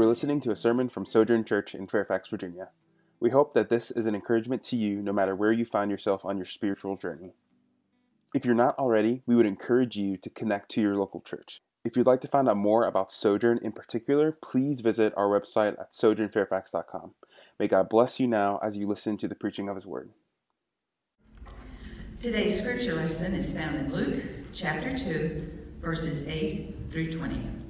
Are listening to a sermon from Sojourn Church in Fairfax, Virginia. We hope that this is an encouragement to you no matter where you find yourself on your spiritual journey. If you're not already, we would encourage you to connect to your local church. If you'd like to find out more about Sojourn in particular, please visit our website at sojournfairfax.com. May God bless you now as you listen to the preaching of His Word. Today's scripture lesson is found in Luke chapter 2, verses 8 through 20.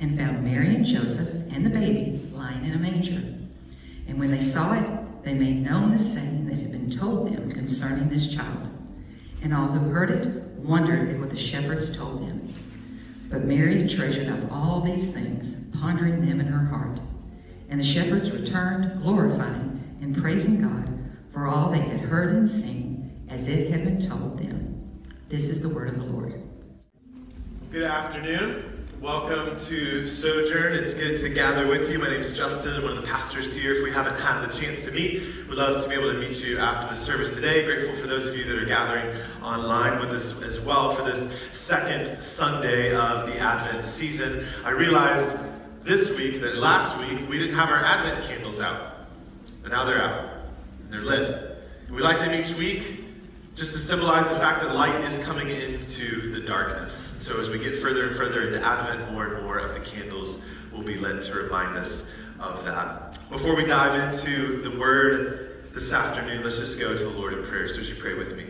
and found Mary and Joseph and the baby lying in a manger. And when they saw it, they made known the saying that had been told them concerning this child. And all who heard it wondered at what the shepherds told them. But Mary treasured up all these things, pondering them in her heart. And the shepherds returned, glorifying and praising God for all they had heard and seen as it had been told them. This is the word of the Lord. Good afternoon. Welcome to Sojourn. It's good to gather with you. My name is Justin, one of the pastors here. If we haven't had the chance to meet, we'd love to be able to meet you after the service today. Grateful for those of you that are gathering online with us as well for this second Sunday of the Advent season. I realized this week that last week we didn't have our Advent candles out, but now they're out. They're lit. We light them each week just to symbolize the fact that light is coming into the darkness. So as we get further and further into Advent, more and more of the candles will be lit to remind us of that. Before we dive into the word this afternoon, let's just go to the Lord in prayer. So, would you pray with me?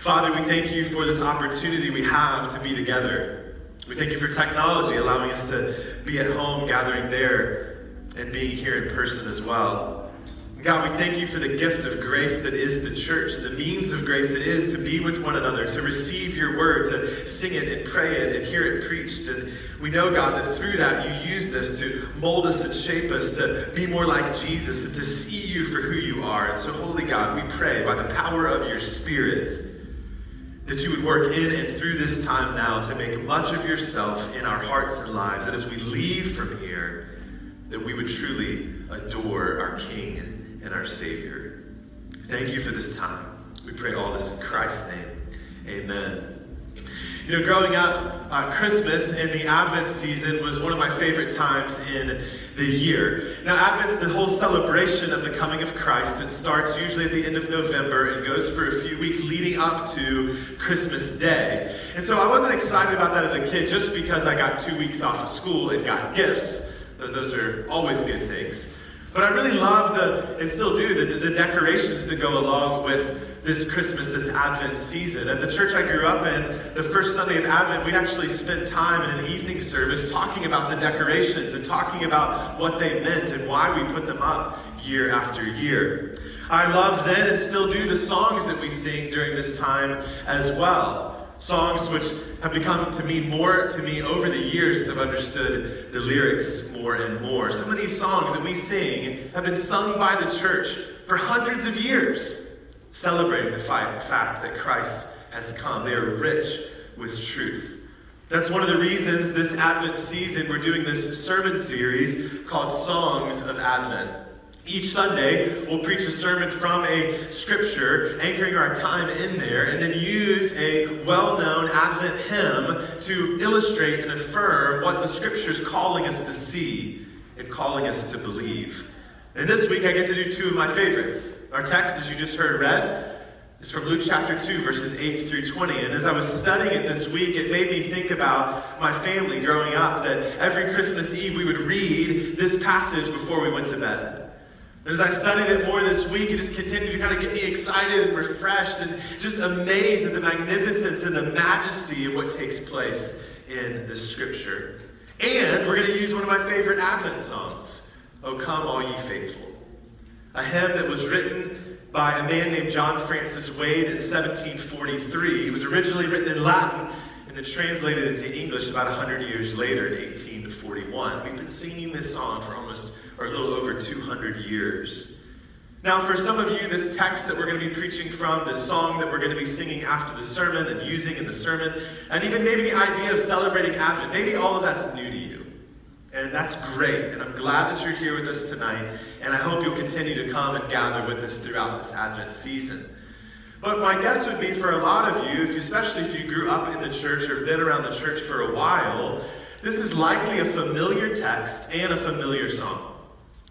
Father, we thank you for this opportunity we have to be together. We thank you for technology, allowing us to be at home, gathering there, and being here in person as well. God, we thank you for the gift of grace that is the church, the means of grace that is to be with one another, to receive your word, to sing it and pray it and hear it preached. And we know, God, that through that you use this to mold us and shape us to be more like Jesus and to see you for who you are. And so, Holy God, we pray by the power of your Spirit that you would work in and through this time now to make much of yourself in our hearts and lives, that as we leave from here, that we would truly adore our King and our Savior. Thank you for this time. We pray all this in Christ's name. Amen. You know, growing up, uh, Christmas and the Advent season was one of my favorite times in the year. Now, Advent's the whole celebration of the coming of Christ. It starts usually at the end of November and goes for a few weeks leading up to Christmas Day. And so I wasn't excited about that as a kid just because I got two weeks off of school and got gifts. Those are always good things. But I really love the, and still do, the, the decorations that go along with this Christmas, this Advent season. At the church I grew up in, the first Sunday of Advent, we'd actually spend time in an evening service talking about the decorations and talking about what they meant and why we put them up year after year. I love then and still do the songs that we sing during this time as well. Songs which have become to me more to me over the years as I've understood the lyrics more and more. Some of these songs that we sing have been sung by the church for hundreds of years, celebrating the fact that Christ has come. They are rich with truth. That's one of the reasons this Advent season we're doing this sermon series called Songs of Advent. Each Sunday, we'll preach a sermon from a scripture, anchoring our time in there, and then use a well known Advent hymn to illustrate and affirm what the scripture is calling us to see and calling us to believe. And this week, I get to do two of my favorites. Our text, as you just heard read, is from Luke chapter 2, verses 8 through 20. And as I was studying it this week, it made me think about my family growing up that every Christmas Eve we would read this passage before we went to bed. As I studied it more this week, it just continued to kind of get me excited and refreshed and just amazed at the magnificence and the majesty of what takes place in the scripture. And we're going to use one of my favorite Advent songs, O Come All Ye Faithful. A hymn that was written by a man named John Francis Wade in 1743. It was originally written in Latin and then translated into English about 100 years later in 1841. We've been singing this song for almost, or a little over 200 years. Now, for some of you, this text that we're going to be preaching from, this song that we're going to be singing after the sermon and using in the sermon, and even maybe the idea of celebrating Advent, maybe all of that's new to you. And that's great. And I'm glad that you're here with us tonight. And I hope you'll continue to come and gather with us throughout this Advent season. But my guess would be for a lot of you, if, especially if you grew up in the church or have been around the church for a while, this is likely a familiar text and a familiar song.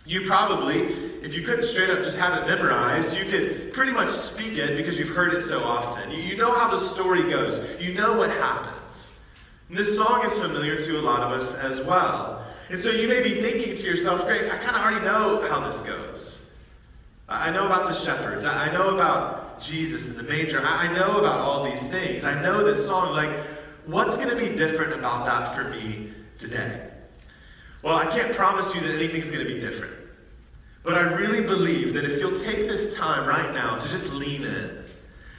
You probably, if you couldn't straight up just have it memorized, you could pretty much speak it because you've heard it so often. You, you know how the story goes, you know what happens. And this song is familiar to a lot of us as well. And so you may be thinking to yourself, great, I kind of already know how this goes. I know about the shepherds, I know about Jesus in the manger, I know about all these things. I know this song. Like, what's going to be different about that for me today? Well, I can't promise you that anything's going to be different. But I really believe that if you'll take this time right now to just lean in,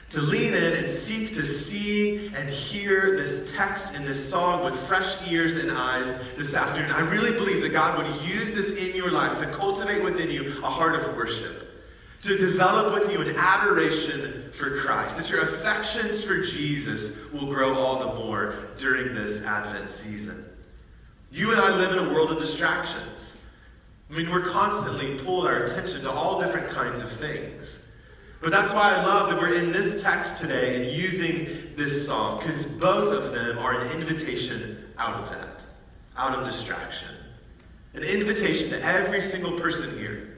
to lean in and seek to see and hear this text and this song with fresh ears and eyes this afternoon, I really believe that God would use this in your life to cultivate within you a heart of worship, to develop with you an adoration for Christ, that your affections for Jesus will grow all the more during this Advent season. You and I live in a world of distractions. I mean, we're constantly pulled our attention to all different kinds of things. But that's why I love that we're in this text today and using this song, because both of them are an invitation out of that, out of distraction. An invitation to every single person here,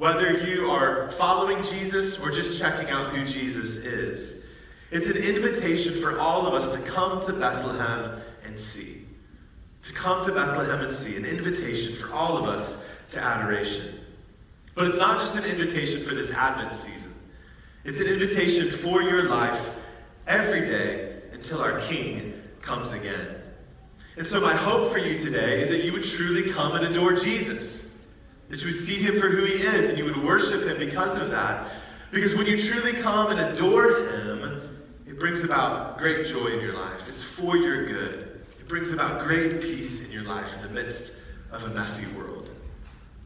whether you are following Jesus or just checking out who Jesus is. It's an invitation for all of us to come to Bethlehem and see to come to Bethlehem and see, an invitation for all of us to adoration. But it's not just an invitation for this Advent season, it's an invitation for your life every day until our King comes again. And so, my hope for you today is that you would truly come and adore Jesus, that you would see him for who he is, and you would worship him because of that. Because when you truly come and adore him, it brings about great joy in your life. It's for your good It brings about great peace in your life in the midst of a messy world.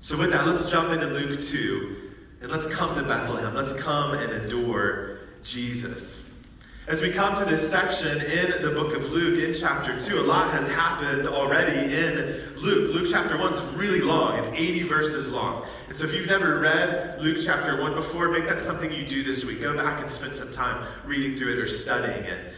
So, with that, let's jump into Luke 2 and let's come to Bethlehem. Let's come and adore Jesus. As we come to this section in the book of Luke, in chapter 2, a lot has happened already in Luke. Luke chapter 1 is really long, it's 80 verses long. And so if you've never read Luke chapter 1 before, make that something you do this week. Go back and spend some time reading through it or studying it.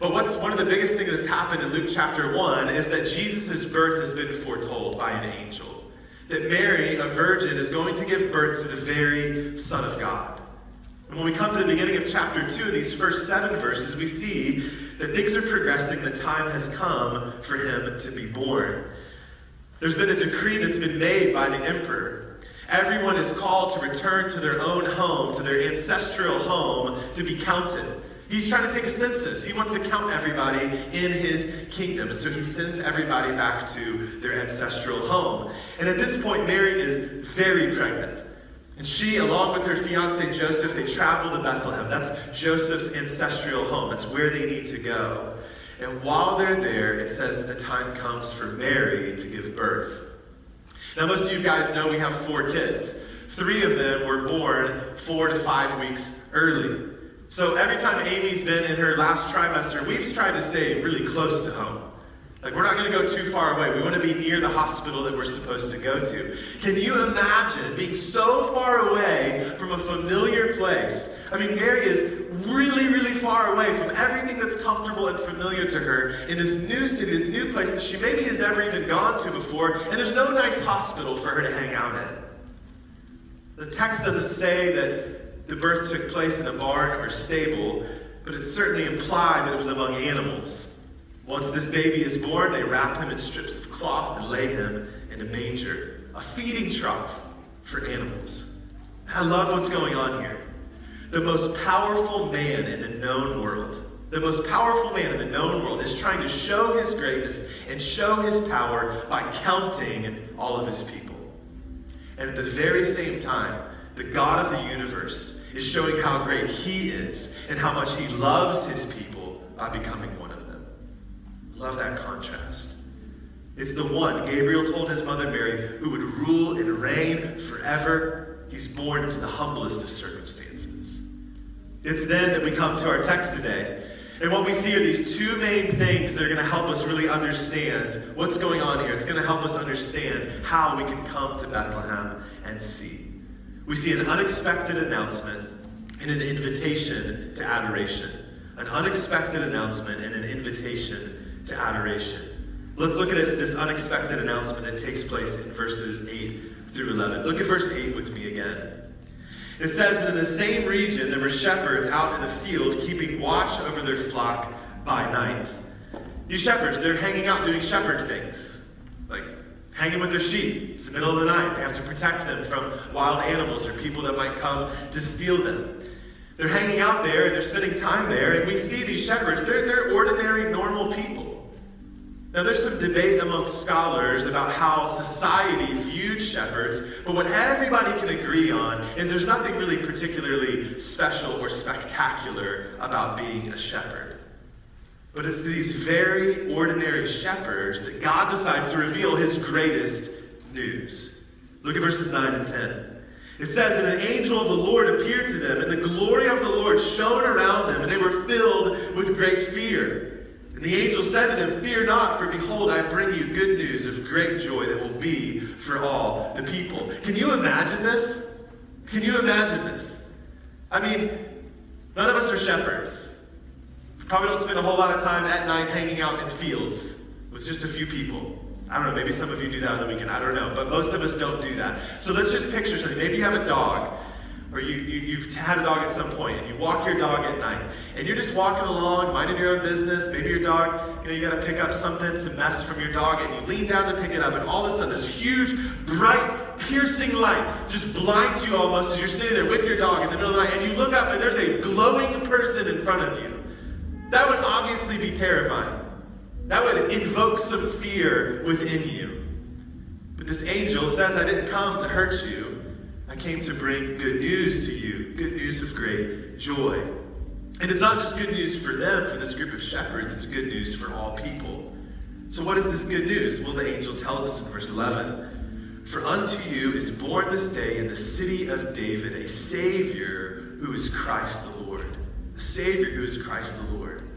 But what's one of the biggest things that's happened in Luke chapter 1 is that Jesus' birth has been foretold by an angel. That Mary, a virgin, is going to give birth to the very Son of God. And when we come to the beginning of chapter 2, these first seven verses, we see that things are progressing. The time has come for him to be born. There's been a decree that's been made by the emperor. Everyone is called to return to their own home, to their ancestral home, to be counted. He's trying to take a census. He wants to count everybody in his kingdom. And so he sends everybody back to their ancestral home. And at this point, Mary is very pregnant. And she, along with her fiance Joseph, they travel to Bethlehem. That's Joseph's ancestral home. That's where they need to go. And while they're there, it says that the time comes for Mary to give birth. Now, most of you guys know we have four kids. Three of them were born four to five weeks early. So every time Amy's been in her last trimester, we've tried to stay really close to home. Like, we're not going to go too far away. We want to be near the hospital that we're supposed to go to. Can you imagine being so far away from a familiar place? I mean, Mary is really, really far away from everything that's comfortable and familiar to her in this new city, this new place that she maybe has never even gone to before, and there's no nice hospital for her to hang out in. The text doesn't say that the birth took place in a barn or stable, but it certainly implied that it was among animals. Once this baby is born, they wrap him in strips of cloth and lay him in a manger, a feeding trough for animals. I love what's going on here. The most powerful man in the known world, the most powerful man in the known world, is trying to show his greatness and show his power by counting all of his people. And at the very same time, the God of the universe is showing how great he is and how much he loves his people by becoming one. Love that contrast. It's the one, Gabriel told his mother Mary, who would rule and reign forever. He's born into the humblest of circumstances. It's then that we come to our text today. And what we see are these two main things that are going to help us really understand what's going on here. It's going to help us understand how we can come to Bethlehem and see. We see an unexpected announcement and an invitation to adoration. An unexpected announcement and an invitation to adoration. Let's look at it, this unexpected announcement that takes place in verses 8 through 11. Look at verse 8 with me again. It says in the same region there were shepherds out in the field keeping watch over their flock by night. These shepherds, they're hanging out doing shepherd things, like hanging with their sheep. It's the middle of the night. They have to protect them from wild animals or people that might come to steal them. They're hanging out there and they're spending time there, and we see these shepherds. They're, they're ordinary, normal people. Now, there's some debate among scholars about how society viewed shepherds, but what everybody can agree on is there's nothing really particularly special or spectacular about being a shepherd. But it's these very ordinary shepherds that God decides to reveal his greatest news. Look at verses 9 and 10. It says, that an angel of the Lord appeared to them, and the glory of the Lord shone around them, and they were filled with great fear. And the angel said to them, Fear not, for behold, I bring you good news of great joy that will be for all the people. Can you imagine this? Can you imagine this? I mean, none of us are shepherds. Probably don't spend a whole lot of time at night hanging out in fields with just a few people. I don't know, maybe some of you do that on the weekend. I don't know. But most of us don't do that. So let's just picture something. Maybe you have a dog or you, you, have had a dog at some point, and you walk your dog at night, and you're just walking along, minding your own business. Maybe your dog, you know, you got to pick up something, some mess from your dog, and you lean down to pick it up, and all of a sudden, this huge, bright, piercing light just blinds you almost as you're sitting there with your dog in the middle of the night, and you look up, and there's a glowing person in front of you. That would obviously be terrifying. That would invoke some fear within you. But this angel says, I didn't come to hurt you. I came to bring good news to you, good news of great joy. And it's not just good news for them, for this group of shepherds, it's good news for all people. So, what is this good news? Well, the angel tells us in verse 11 For unto you is born this day in the city of David a Savior who is Christ the Lord. A Savior who is Christ the Lord.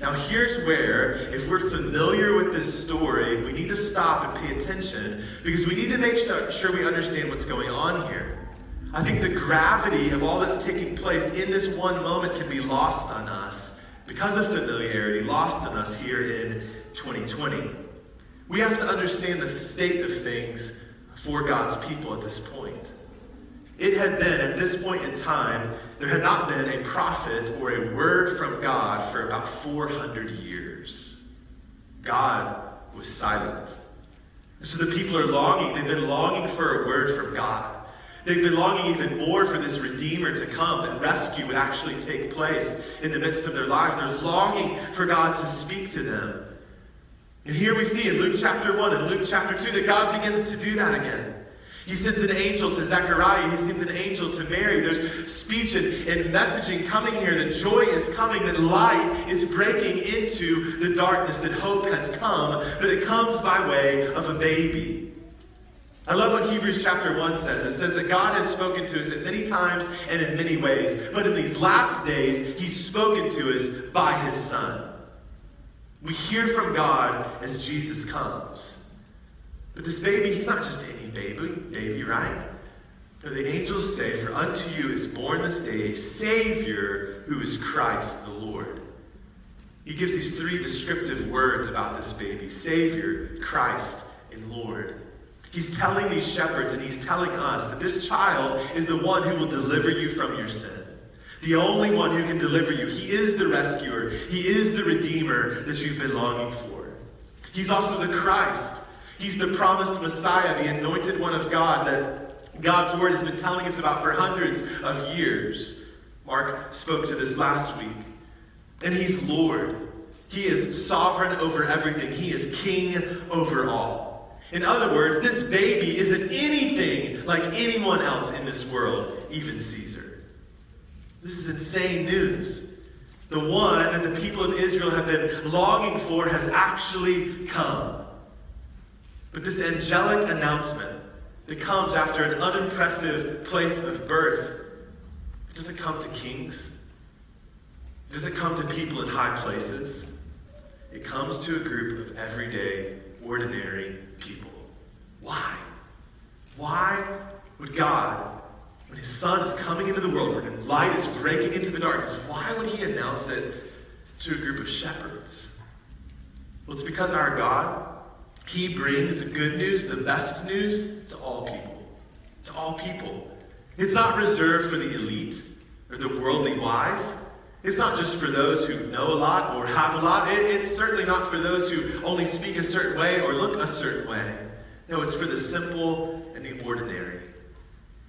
Now, here's where, if we're familiar with this story, we need to stop and pay attention because we need to make sure we understand what's going on here. I think the gravity of all that's taking place in this one moment can be lost on us because of familiarity, lost on us here in 2020. We have to understand the state of things for God's people at this point. It had been, at this point in time, there had not been a prophet or a word from God for about 400 years. God was silent. So the people are longing, they've been longing for a word from God. They've been longing even more for this Redeemer to come and rescue would actually take place in the midst of their lives. They're longing for God to speak to them. And here we see in Luke chapter 1 and Luke chapter 2 that God begins to do that again. He sends an angel to Zechariah. He sends an angel to Mary. There's speech and, and messaging coming here that joy is coming, that light is breaking into the darkness, that hope has come, but it comes by way of a baby. I love what Hebrews chapter 1 says. It says that God has spoken to us at many times and in many ways, but in these last days, He's spoken to us by His Son. We hear from God as Jesus comes. But this baby, he's not just any baby, baby, right? No, the angels say, For unto you is born this day a Savior who is Christ the Lord. He gives these three descriptive words about this baby Savior, Christ, and Lord. He's telling these shepherds and he's telling us that this child is the one who will deliver you from your sin. The only one who can deliver you. He is the rescuer. He is the redeemer that you've been longing for. He's also the Christ. He's the promised Messiah, the anointed one of God that God's word has been telling us about for hundreds of years. Mark spoke to this last week. And he's Lord. He is sovereign over everything. He is king over all. In other words, this baby isn't anything like anyone else in this world, even Caesar. This is insane news. The one that the people of Israel have been longing for has actually come. But this angelic announcement that comes after an unimpressive place of birth doesn't come to kings. It doesn't come to people in high places. It comes to a group of everyday, ordinary people. Why? Why would God, when His Son is coming into the world, when light is breaking into the darkness, why would He announce it to a group of shepherds? Well, it's because our God, He brings the good news, the best news, to all people. To all people. It's not reserved for the elite or the worldly wise. It's not just for those who know a lot or have a lot. It, it's certainly not for those who only speak a certain way or look a certain way. No, it's for the simple and the ordinary.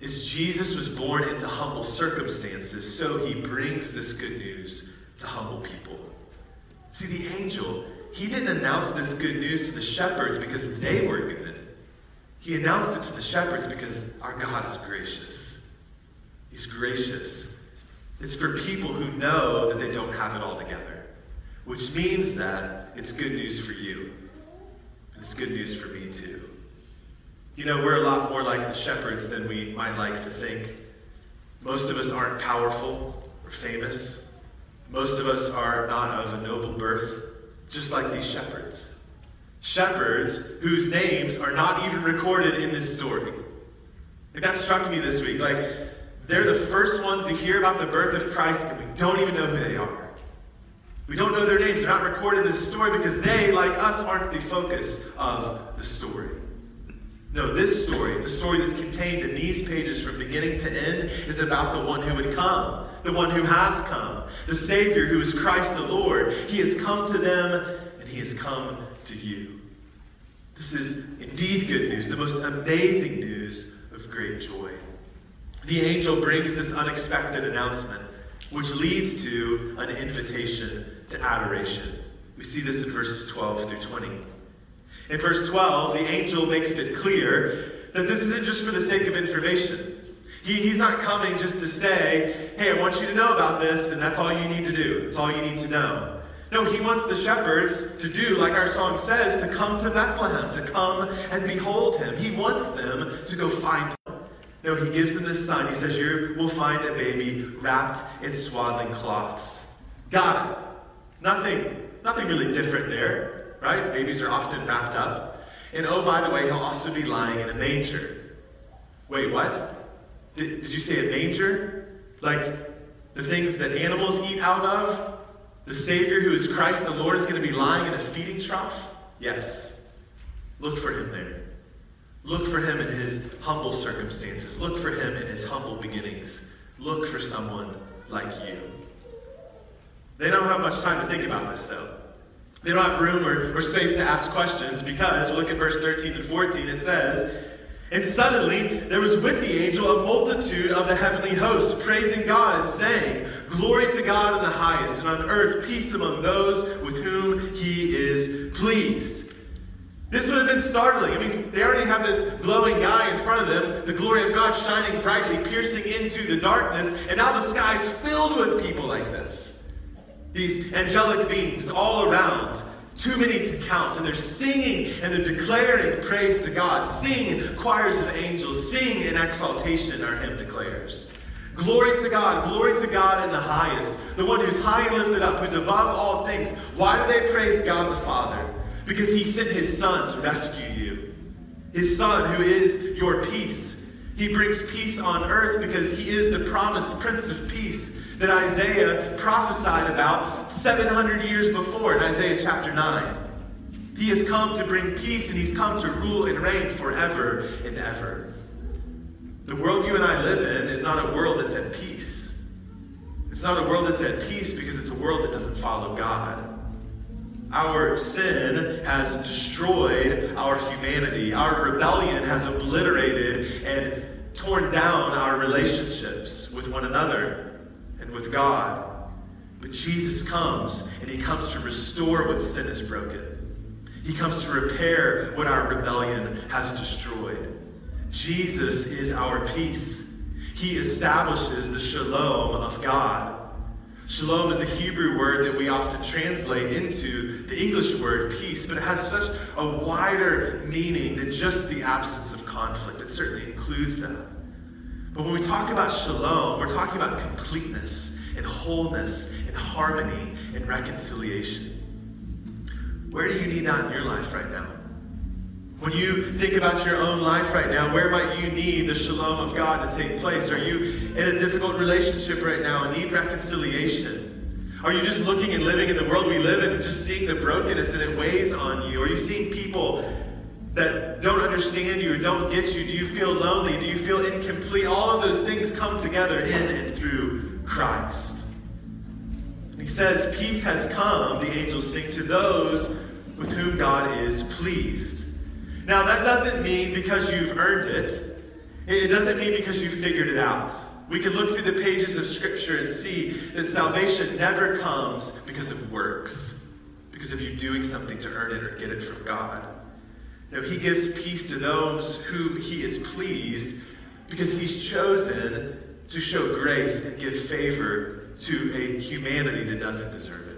As Jesus was born into humble circumstances, so he brings this good news to humble people. See, the angel, he didn't announce this good news to the shepherds because they were good. He announced it to the shepherds because our God is gracious. He's gracious. It's for people who know that they don't have it all together, which means that it's good news for you. It's good news for me too. You know, we're a lot more like the shepherds than we might like to think. Most of us aren't powerful or famous. Most of us are not of a noble birth, just like these shepherds. Shepherds whose names are not even recorded in this story. Like that struck me this week. Like, they're the first ones to hear about the birth of Christ, and we don't even know who they are. We don't know their names. They're not recorded in this story because they, like us, aren't the focus of the story. No, this story, the story that's contained in these pages from beginning to end, is about the one who would come, the one who has come, the Savior who is Christ the Lord. He has come to them, and He has come to you. This is indeed good news, the most amazing news of great joy the angel brings this unexpected announcement, which leads to an invitation to adoration. We see this in verses 12 through 20. In verse 12, the angel makes it clear that this isn't just for the sake of information. He, he's not coming just to say, hey, I want you to know about this, and that's all you need to do. That's all you need to know. No, he wants the shepherds to do, like our song says, to come to Bethlehem, to come and behold him. He wants them to go find him. no, he gives them this sign. He says, You will find a baby wrapped in swaddling cloths. Got it. Nothing, nothing really different there, right? Babies are often wrapped up. And oh, by the way, he'll also be lying in a manger. Wait, what? Did, did you say a manger? Like the things that animals eat out of? The Savior, who is Christ the Lord, is going to be lying in a feeding trough? Yes. Look for him there. Look for him in his humble circumstances. Look for him in his humble beginnings. Look for someone like you. They don't have much time to think about this, though. They don't have room or, or space to ask questions because, look at verse 13 and 14, it says, And suddenly there was with the angel a multitude of the heavenly host, praising God and saying, Glory to God in the highest, and on earth peace among those with whom he is pleased. This would have been startling. I mean, they already have this glowing guy in front of them, the glory of God shining brightly, piercing into the darkness, and now the sky is filled with people like this. These angelic beings all around, too many to count, and they're singing and they're declaring praise to God, singing choirs of angels, sing in exaltation, our hymn declares. Glory to God, glory to God in the highest, the one who's high and lifted up, who's above all things. Why do they praise God the Father? Because he sent his son to rescue you. His son, who is your peace. He brings peace on earth because he is the promised Prince of Peace that Isaiah prophesied about 700 years before in Isaiah chapter 9. He has come to bring peace and he's come to rule and reign forever and ever. The world you and I live in is not a world that's at peace. It's not a world that's at peace because it's a world that doesn't follow God. Our sin has destroyed our humanity. Our rebellion has obliterated and torn down our relationships with one another with God. But Jesus comes and he comes to restore what sin has broken. He comes to repair what our rebellion has destroyed. Jesus is our peace. He establishes the shalom of God. Shalom is the Hebrew word that we often translate into the English word peace, but it has such a wider meaning than just the absence of conflict. It certainly includes that. But when we talk about shalom, we're talking about completeness and wholeness and harmony and reconciliation. Where do you need that in your life right now? When you think about your own life right now, where might you need the shalom of God to take place? Are you in a difficult relationship right now and need reconciliation? Are you just looking and living in the world we live in and just seeing the brokenness and it weighs on you? Are you seeing people that don't understand you or don't get you? Do you feel lonely? Do you feel incomplete? All of those things come together in and through Christ. He says, Peace has come, the angels sing, to those with whom God is pleased. Now, that doesn't mean because you've earned it, it doesn't mean because you figured it out. We can look through the pages of Scripture and see that salvation never comes because of works, because of you doing something to earn it or get it from God. No, He gives peace to those whom He is pleased because He's chosen to show grace and give favor to a humanity that doesn't deserve it.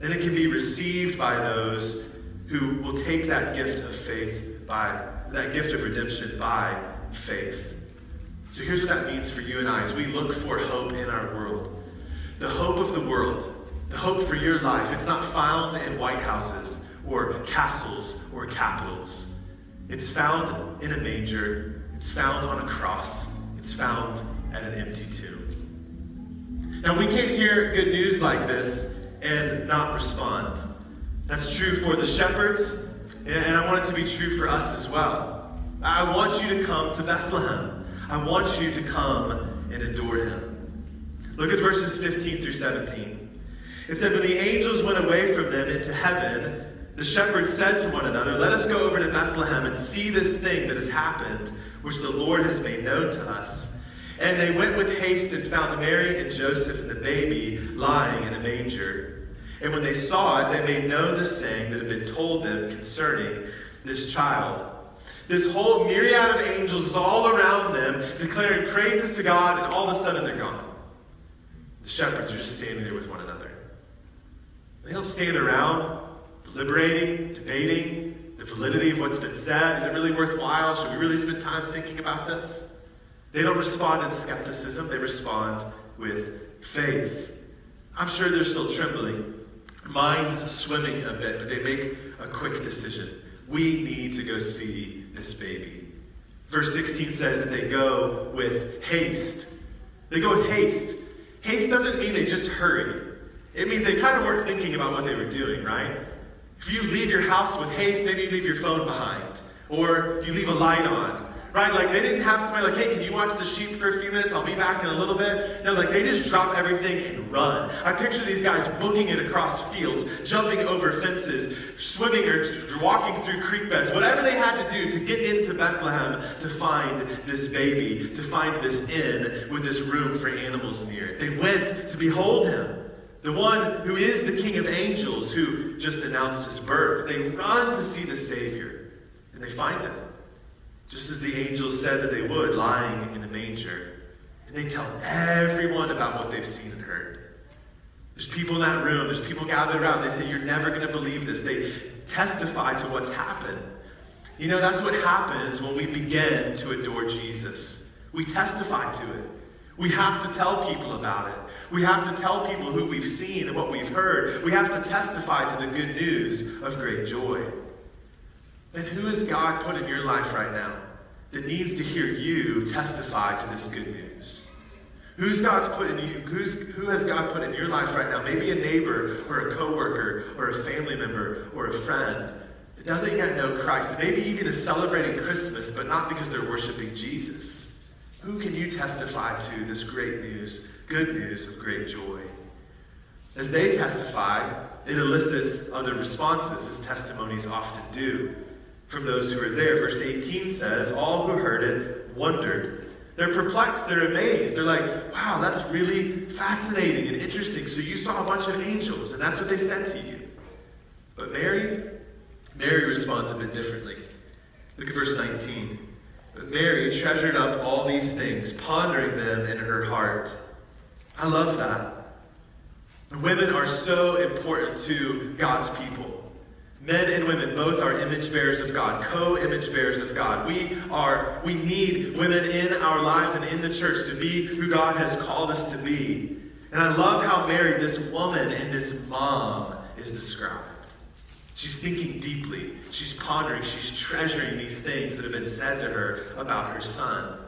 And it can be received by those who will take that gift of faith by that gift of redemption by faith. So here's what that means for you and I as we look for hope in our world. The hope of the world, the hope for your life, it's not found in White Houses or castles or capitals. It's found in a manger, it's found on a cross, it's found at an empty tomb. Now, we can't hear good news like this and not respond. That's true for the shepherds, and I want it to be true for us as well. I want you to come to Bethlehem. I want you to come and adore him. Look at verses 15 through 17. It said, When the angels went away from them into heaven, the shepherds said to one another, Let us go over to Bethlehem and see this thing that has happened, which the Lord has made known to us. And they went with haste and found Mary and Joseph and the baby lying in a manger. And when they saw it, they made known the saying that had been told them concerning this child. This whole myriad of angels is all around them, declaring praises to God, and all of a sudden they're gone. The shepherds are just standing there with one another. They don't stand around deliberating, debating the validity of what's been said. Is it really worthwhile? Should we really spend time thinking about this? They don't respond in skepticism, they respond with faith. I'm sure they're still trembling minds swimming a bit, but they make a quick decision. We need to go see this baby. Verse 16 says that they go with haste. They go with haste. Haste doesn't mean they just hurried. It means they kind of weren't thinking about what they were doing, right? If you leave your house with haste, maybe you leave your phone behind, or you leave a light on, right? Like they didn't have somebody like, hey, can you watch the sheep for a few minutes? I'll be back in a little bit. No, like they just drop everything and run. I picture these guys booking it across fields, jumping over fences, swimming or walking through creek beds, whatever they had to do to get into Bethlehem to find this baby, to find this inn with this room for animals near it. They went to behold him. The one who is the King of angels, who just announced his birth. They run to see the Savior, and they find him just as the angels said that they would, lying in a manger. And they tell everyone about what they've seen and heard. There's people in that room, there's people gathered around. They say, You're never going to believe this. They testify to what's happened. You know, that's what happens when we begin to adore Jesus. We testify to it. We have to tell people about it. We have to tell people who we've seen and what we've heard. We have to testify to the good news of great joy. Then who has God put in your life right now that needs to hear you testify to this good news? Who's God's put in you? Who's, who has God put in your life right now? Maybe a neighbor or a coworker or a family member or a friend that doesn't yet know Christ. Maybe even is celebrating Christmas, but not because they're worshiping Jesus. Who can you testify to this great news, good news of great joy? As they testify, it elicits other responses, as testimonies often do, from those who are there. Verse 18 says, All who heard it wondered they're perplexed, they're amazed. They're like, wow, that's really fascinating and interesting. So you saw a bunch of angels, and that's what they said to you. But Mary, Mary responds a bit differently. Look at verse 19. Mary treasured up all these things, pondering them in her heart. I love that. Women are so important to God's people. Men and women both are image bearers of God, co-image bearers of God. We are we need women in our lives and in the church to be who God has called us to be. And I love how Mary, this woman and this mom, is described. She's thinking deeply. She's pondering. She's treasuring these things that have been said to her about her son.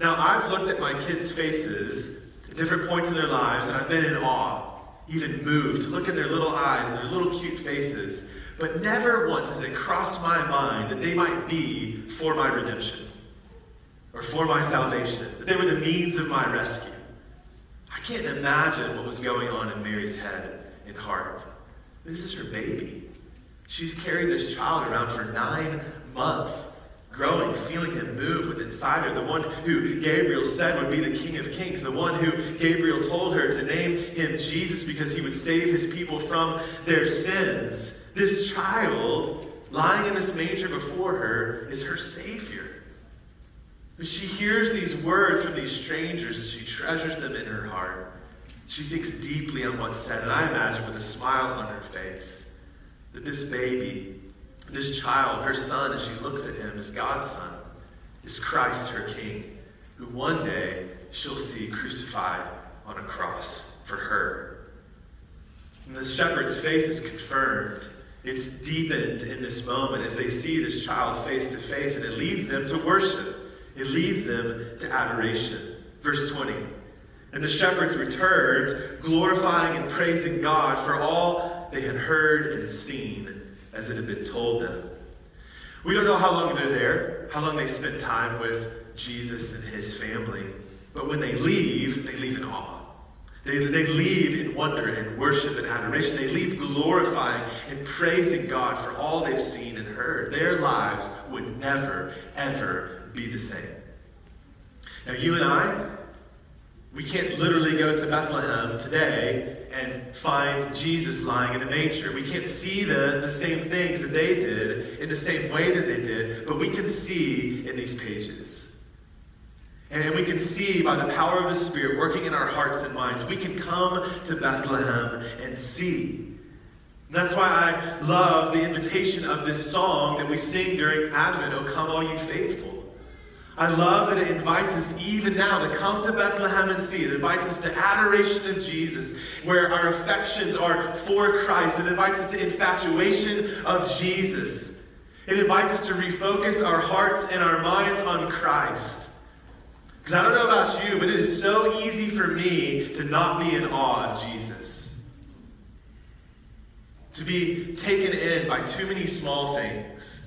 Now, I've looked at my kids' faces at different points in their lives, and I've been in awe, even moved to look at their little eyes, their little cute faces, but never once has it crossed my mind that they might be for my redemption or for my salvation, that they were the means of my rescue. I can't imagine what was going on in Mary's head and heart. This is her baby. She's carried this child around for nine months, growing, feeling him move within inside her. The one who Gabriel said would be the King of Kings. The one who Gabriel told her to name him Jesus because he would save his people from their sins. This child lying in this manger before her is her Savior. But she hears these words from these strangers and she treasures them in her heart. She thinks deeply on what's said, and I imagine with a smile on her face that this baby, this child, her son, as she looks at him, is God's son, is Christ, her king, who one day she'll see crucified on a cross for her. And the shepherd's faith is confirmed it's deepened in this moment as they see this child face to face, and it leads them to worship. It leads them to adoration. Verse 20. And the shepherds returned, glorifying and praising God for all they had heard and seen as it had been told them. We don't know how long they're there, how long they spent time with Jesus and his family, but when they leave, they leave in awe. They, they leave in wonder and worship and adoration. They leave glorifying and praising God for all they've seen and heard. Their lives would never, ever be the same. Now, you and I, we can't literally go to Bethlehem today and find Jesus lying in the manger. We can't see the, the same things that they did in the same way that they did, but we can see in these pages. And we can see by the power of the Spirit working in our hearts and minds, we can come to Bethlehem and see. That's why I love the invitation of this song that we sing during Advent, O come all you faithful. I love that it invites us even now to come to Bethlehem and see. It invites us to adoration of Jesus, where our affections are for Christ. It invites us to infatuation of Jesus. It invites us to refocus our hearts and our minds on Christ. Because I don't know about you, but it is so easy for me to not be in awe of Jesus. To be taken in by too many small things,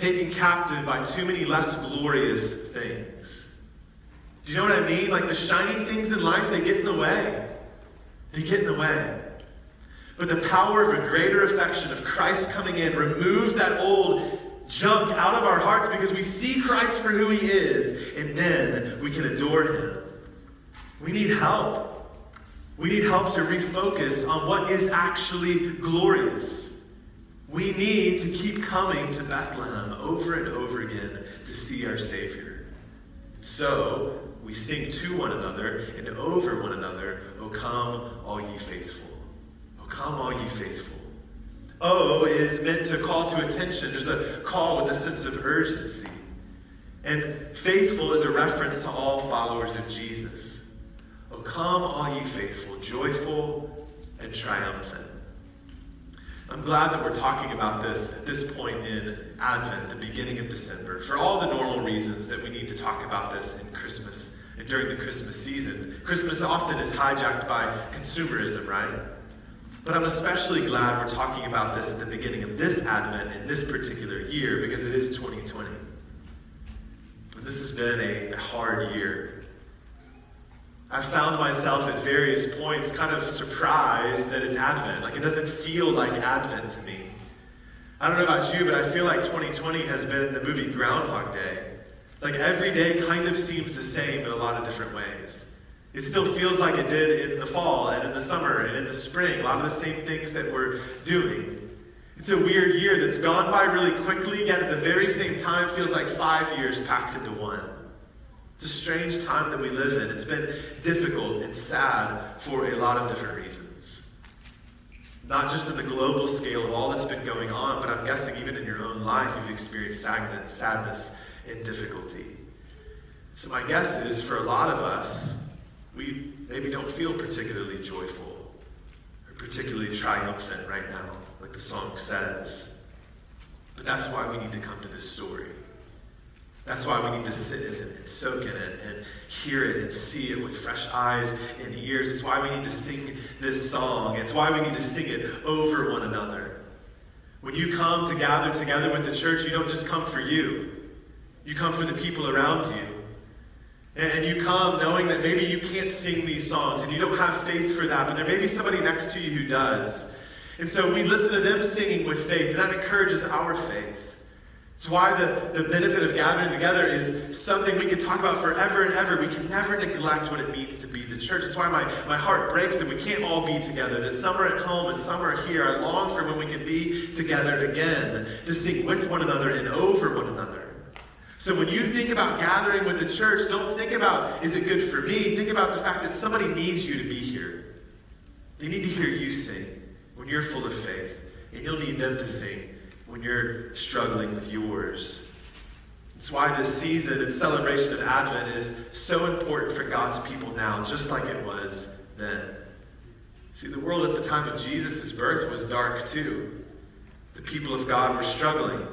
taken captive by too many less glorious things. Do you know what I mean? Like the shiny things in life, they get in the way. They get in the way. But the power of a greater affection of Christ coming in removes that old junk out of our hearts because we see Christ for who he is, and then we can adore him. We need help. We need help to refocus on what is actually glorious. We need to keep coming to Bethlehem over and over again to see our Savior. So we sing to one another and over one another, O come, all ye faithful. O come, all ye faithful. O is meant to call to attention. There's a call with a sense of urgency. And faithful is a reference to all followers of Jesus. O come, all ye faithful, joyful and triumphant. I'm glad that we're talking about this at this point in Advent, the beginning of December, for all the normal reasons that we need to talk about this in Christmas and during the Christmas season. Christmas often is hijacked by consumerism, right? But I'm especially glad we're talking about this at the beginning of this Advent in this particular year because it is 2020. And this has been a, a hard year. I found myself at various points kind of surprised that it's Advent. Like it doesn't feel like Advent to me. I don't know about you, but I feel like 2020 has been the movie Groundhog Day. Like every day kind of seems the same in a lot of different ways. It still feels like it did in the fall and in the summer and in the spring. A lot of the same things that we're doing. It's a weird year that's gone by really quickly, yet at the very same time feels like five years packed into one. It's a strange time that we live in. It's been difficult and sad for a lot of different reasons. Not just in the global scale of all that's been going on, but I'm guessing even in your own life you've experienced sadness and difficulty. So, my guess is for a lot of us, we maybe don't feel particularly joyful or particularly triumphant right now, like the song says. But that's why we need to come to this story. That's why we need to sit in it and soak in it and hear it and see it with fresh eyes and ears. It's why we need to sing this song. It's why we need to sing it over one another. When you come to gather together with the church, you don't just come for you, you come for the people around you. And you come knowing that maybe you can't sing these songs and you don't have faith for that, but there may be somebody next to you who does. And so we listen to them singing with faith, and that encourages our faith. It's why the, the benefit of gathering together is something we can talk about forever and ever. We can never neglect what it means to be the church. It's why my, my heart breaks that we can't all be together, that some are at home and some are here. I long for when we can be together again, to sing with one another and over one another. So when you think about gathering with the church, don't think about, is it good for me? Think about the fact that somebody needs you to be here. They need to hear you sing when you're full of faith, and you'll need them to sing when you're struggling with yours. It's why this season and celebration of Advent is so important for God's people now, just like it was then. See, the world at the time of Jesus' birth was dark too. The people of God were struggling.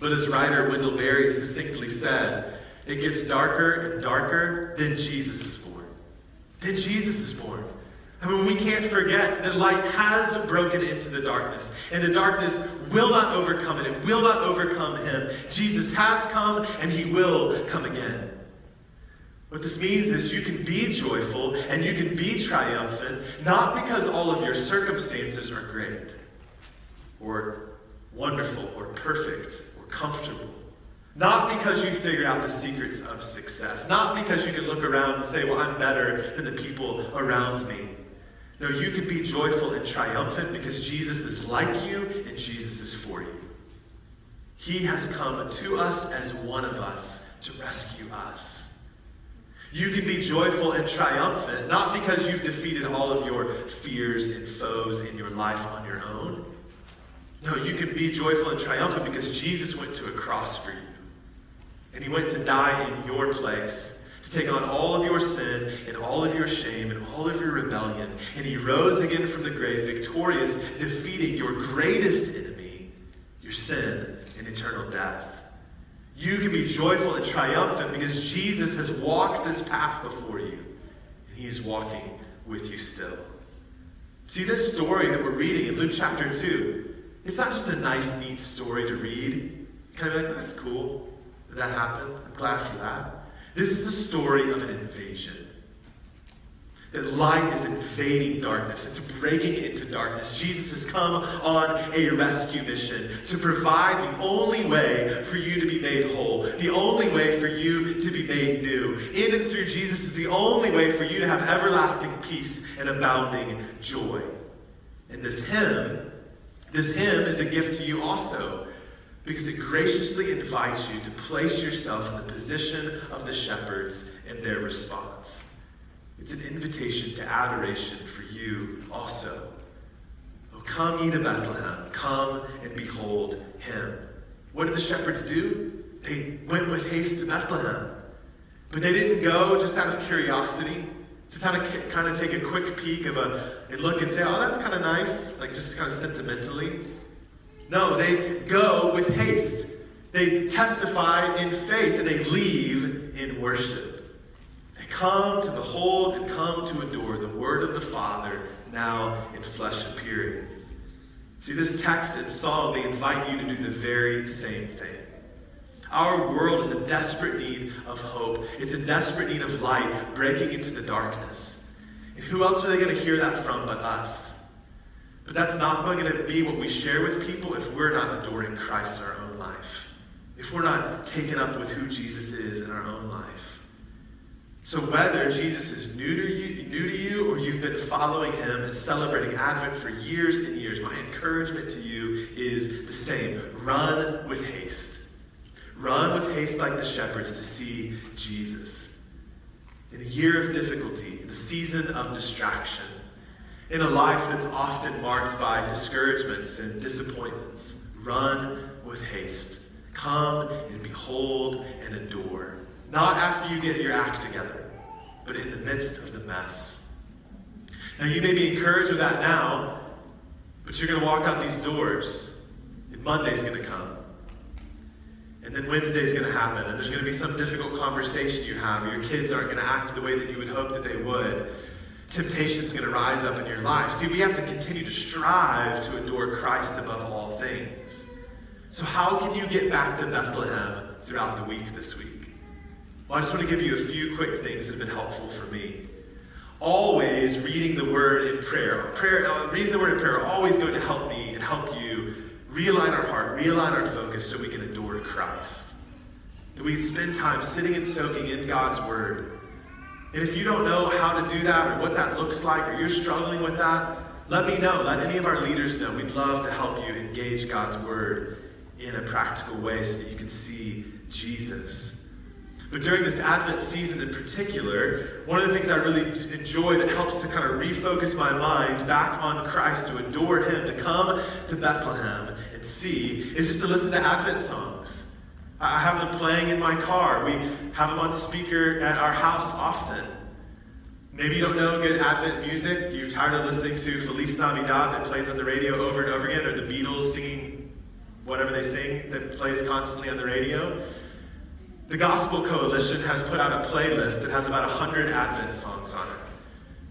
But as writer Wendell Berry succinctly said, it gets darker and darker, then Jesus is born. Then Jesus is born. I mean, we can't forget that light has broken into the darkness, and the darkness will not overcome it. It will not overcome him. Jesus has come, and he will come again. What this means is you can be joyful and you can be triumphant, not because all of your circumstances are great, or wonderful, or perfect, or comfortable. Not because you figured out the secrets of success. Not because you can look around and say, well, I'm better than the people around me. No, you can be joyful and triumphant because Jesus is like you and Jesus is for you. He has come to us as one of us to rescue us. You can be joyful and triumphant, not because you've defeated all of your fears and foes in your life on your own, no, you can be joyful and triumphant because Jesus went to a cross for you. And he went to die in your place, to take on all of your sin and all of your shame and all of your rebellion. And he rose again from the grave, victorious, defeating your greatest enemy, your sin and eternal death. You can be joyful and triumphant because Jesus has walked this path before you, and he is walking with you still. See, this story that we're reading in Luke chapter 2 it's not just a nice, neat story to read. Kind of like, that's cool that that happened. I'm glad for that. This is the story of an invasion. That light is invading darkness. It's breaking into darkness. Jesus has come on a rescue mission to provide the only way for you to be made whole, the only way for you to be made new. In and through Jesus is the only way for you to have everlasting peace and abounding joy. And this hymn this hymn is a gift to you also because it graciously invites you to place yourself in the position of the shepherds in their response. It's an invitation to adoration for you also. Oh, come ye to Bethlehem, come and behold him. What did the shepherds do? They went with haste to Bethlehem. But they didn't go just out of curiosity to kind of kind of take a quick peek of a and look and say, "Oh, that's kind of nice," like just kind of sentimentally. No, they go with haste. They testify in faith and they leave in worship. They come to behold and come to adore the word of the Father now in flesh appearing. See, this text and song, they invite you to do the very same thing. Our world is in desperate need of hope. It's in desperate need of light breaking into the darkness. And who else are they going to hear that from but us? But that's not going to be what we share with people if we're not adoring Christ in our own life. If we're not taken up with who Jesus is in our own life. So whether Jesus is new to you, new to you or you've been following him and celebrating Advent for years and years, my encouragement to you is the same. Run with haste. Run with haste like the shepherds to see Jesus. In a year of difficulty, in the season of distraction, in a life that's often marked by discouragements and disappointments, run with haste. Come and behold and adore. Not after you get your act together, but in the midst of the mess. Now, you may be encouraged with that now, but you're going to walk out these doors, and Monday's going to come. And then Wednesday's going to happen, and there's going to be some difficult conversation you have. Your kids aren't going to act the way that you would hope that they would. Temptation's going to rise up in your life. See, we have to continue to strive to adore Christ above all things. So, how can you get back to Bethlehem throughout the week this week? Well, I just want to give you a few quick things that have been helpful for me. Always reading the Word in prayer. prayer uh, reading the Word in prayer always going to help me and help you realign our heart, realign our focus so we can adore Christ. That we spend time sitting and soaking in God's Word. And if you don't know how to do that or what that looks like or you're struggling with that, let me know. Let any of our leaders know. We'd love to help you engage God's Word in a practical way so that you can see Jesus. But during this Advent season in particular, one of the things I really enjoy that helps to kind of refocus my mind back on Christ, to adore Him, to come to Bethlehem and see, is just to listen to Advent songs. I have them playing in my car. We have them on speaker at our house often. Maybe you don't know good Advent music. You're tired of listening to Feliz Navidad that plays on the radio over and over again, or the Beatles singing whatever they sing that plays constantly on the radio. The Gospel Coalition has put out a playlist that has about 100 Advent songs on it.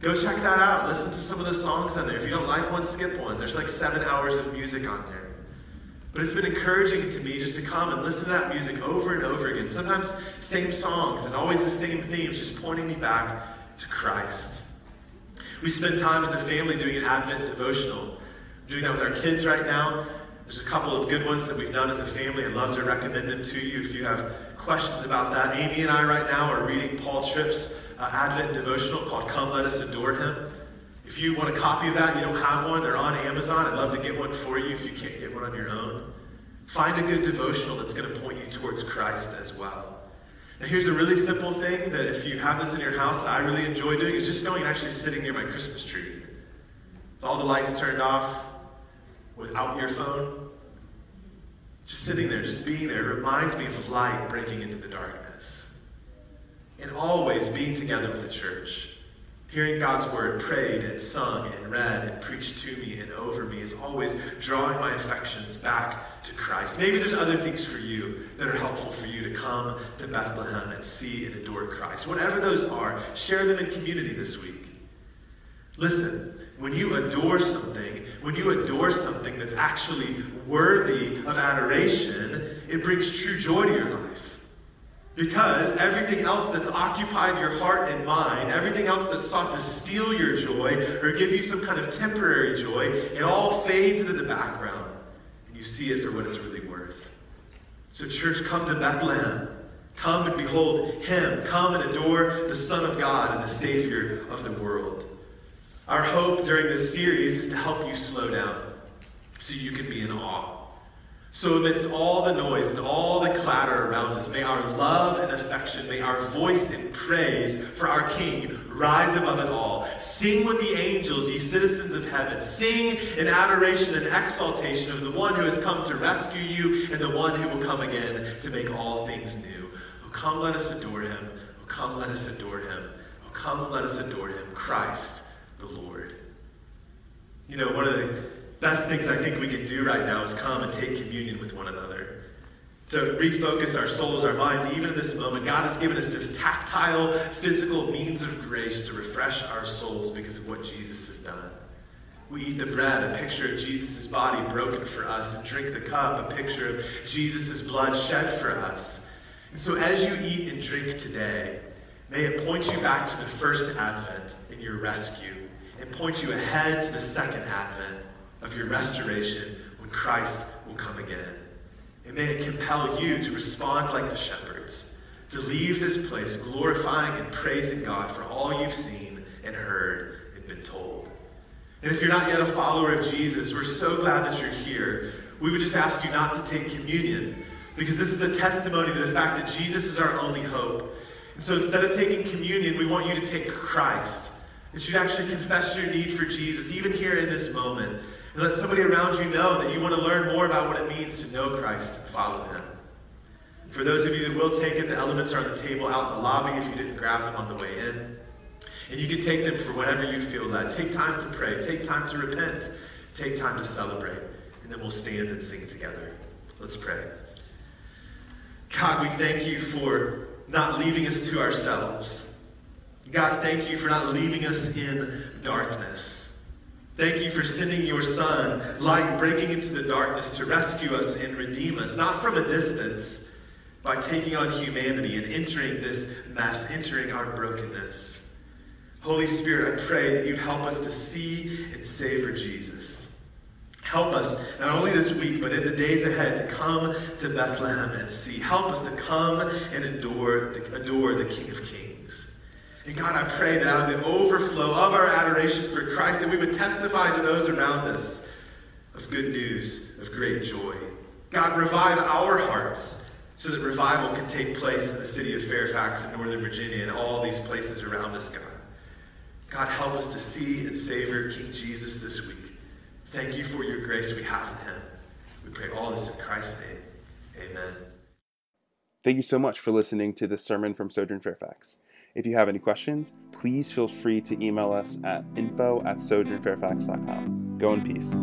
Go check that out. Listen to some of the songs on there. If you don't like one, skip one. There's like seven hours of music on there. But it's been encouraging to me just to come and listen to that music over and over again. Sometimes same songs and always the same themes, just pointing me back to Christ. We spend time as a family doing an Advent devotional. We're doing that with our kids right now. There's a couple of good ones that we've done as a family. I'd love to recommend them to you if you have questions about that. Amy and I, right now, are reading Paul Tripp's uh, Advent devotional called Come Let Us Adore Him. If you want a copy of that, you don't have one, they're on Amazon. I'd love to get one for you if you can't get one on your own. Find a good devotional that's going to point you towards Christ as well. Now, here's a really simple thing that if you have this in your house that I really enjoy doing is just going actually sitting near my Christmas tree. With all the lights turned off, without your phone, just sitting there, just being there, It reminds me of light breaking into the darkness. And always being together with the church, hearing God's word prayed and sung and read and preached to me and over me is always drawing my affections back to Christ. Maybe there's other things for you that are helpful for you to come to Bethlehem and see and adore Christ. Whatever those are, share them in community this week. Listen, when you adore something, when you adore something that's actually worthy of adoration, it brings true joy to your life. Because everything else that's occupied your heart and mind, everything else that sought to steal your joy or give you some kind of temporary joy, it all fades into the background and you see it for what it's really worth. So, church, come to Bethlehem. Come and behold Him. Come and adore the Son of God and the Savior of the world. Our hope during this series is to help you slow down so you can be in awe. So, amidst all the noise and all the clatter around us, may our love and affection, may our voice in praise for our King rise above it all. Sing with the angels, ye citizens of heaven. Sing in adoration and exaltation of the one who has come to rescue you and the one who will come again to make all things new. Oh, come, let us adore him. Oh, come, let us adore him. Oh, come, let us adore him. Christ the Lord. You know, one of the best things I think we can do right now is come and take communion with one another. to refocus our souls, our minds, even in this moment. God has given us this tactile, physical means of grace to refresh our souls because of what Jesus has done. We eat the bread, a picture of Jesus' body broken for us, and drink the cup, a picture of Jesus' blood shed for us. And so as you eat and drink today, may it point you back to the first advent in your rescue and point you ahead to the second advent of your restoration when Christ will come again. And may it compel you to respond like the shepherds, to leave this place glorifying and praising God for all you've seen and heard and been told. And if you're not yet a follower of Jesus, we're so glad that you're here. We would just ask you not to take communion because this is a testimony to the fact that Jesus is our only hope. And so instead of taking communion, we want you to take Christ. That you'd actually confess your need for Jesus, even here in this moment. Let somebody around you know that you want to learn more about what it means to know Christ and follow him. For those of you that will take it, the elements are on the table out in the lobby if you didn't grab them on the way in. And you can take them for whatever you feel led. Take time to pray. Take time to repent. Take time to celebrate. And then we'll stand and sing together. Let's pray. God, we thank you for not leaving us to ourselves. God, thank you for not leaving us in darkness. Thank you for sending your Son, light breaking into the darkness to rescue us and redeem us, not from a distance, by taking on humanity and entering this mess, entering our brokenness. Holy Spirit, I pray that you'd help us to see and savor Jesus. Help us, not only this week, but in the days ahead, to come to Bethlehem and see. Help us to come and adore the, adore the King of Kings. And God, I pray that out of the overflow of our adoration for Christ, that we would testify to those around us of good news, of great joy. God, revive our hearts so that revival can take place in the city of Fairfax and Northern Virginia and all these places around us, God. God, help us to see and savor King Jesus this week. Thank you for your grace we have in him. We pray all this in Christ's name. Amen. Thank you so much for listening to this sermon from Sojourn Fairfax. If you have any questions, please feel free to email us at info at sojournfairfax.com. Go in peace.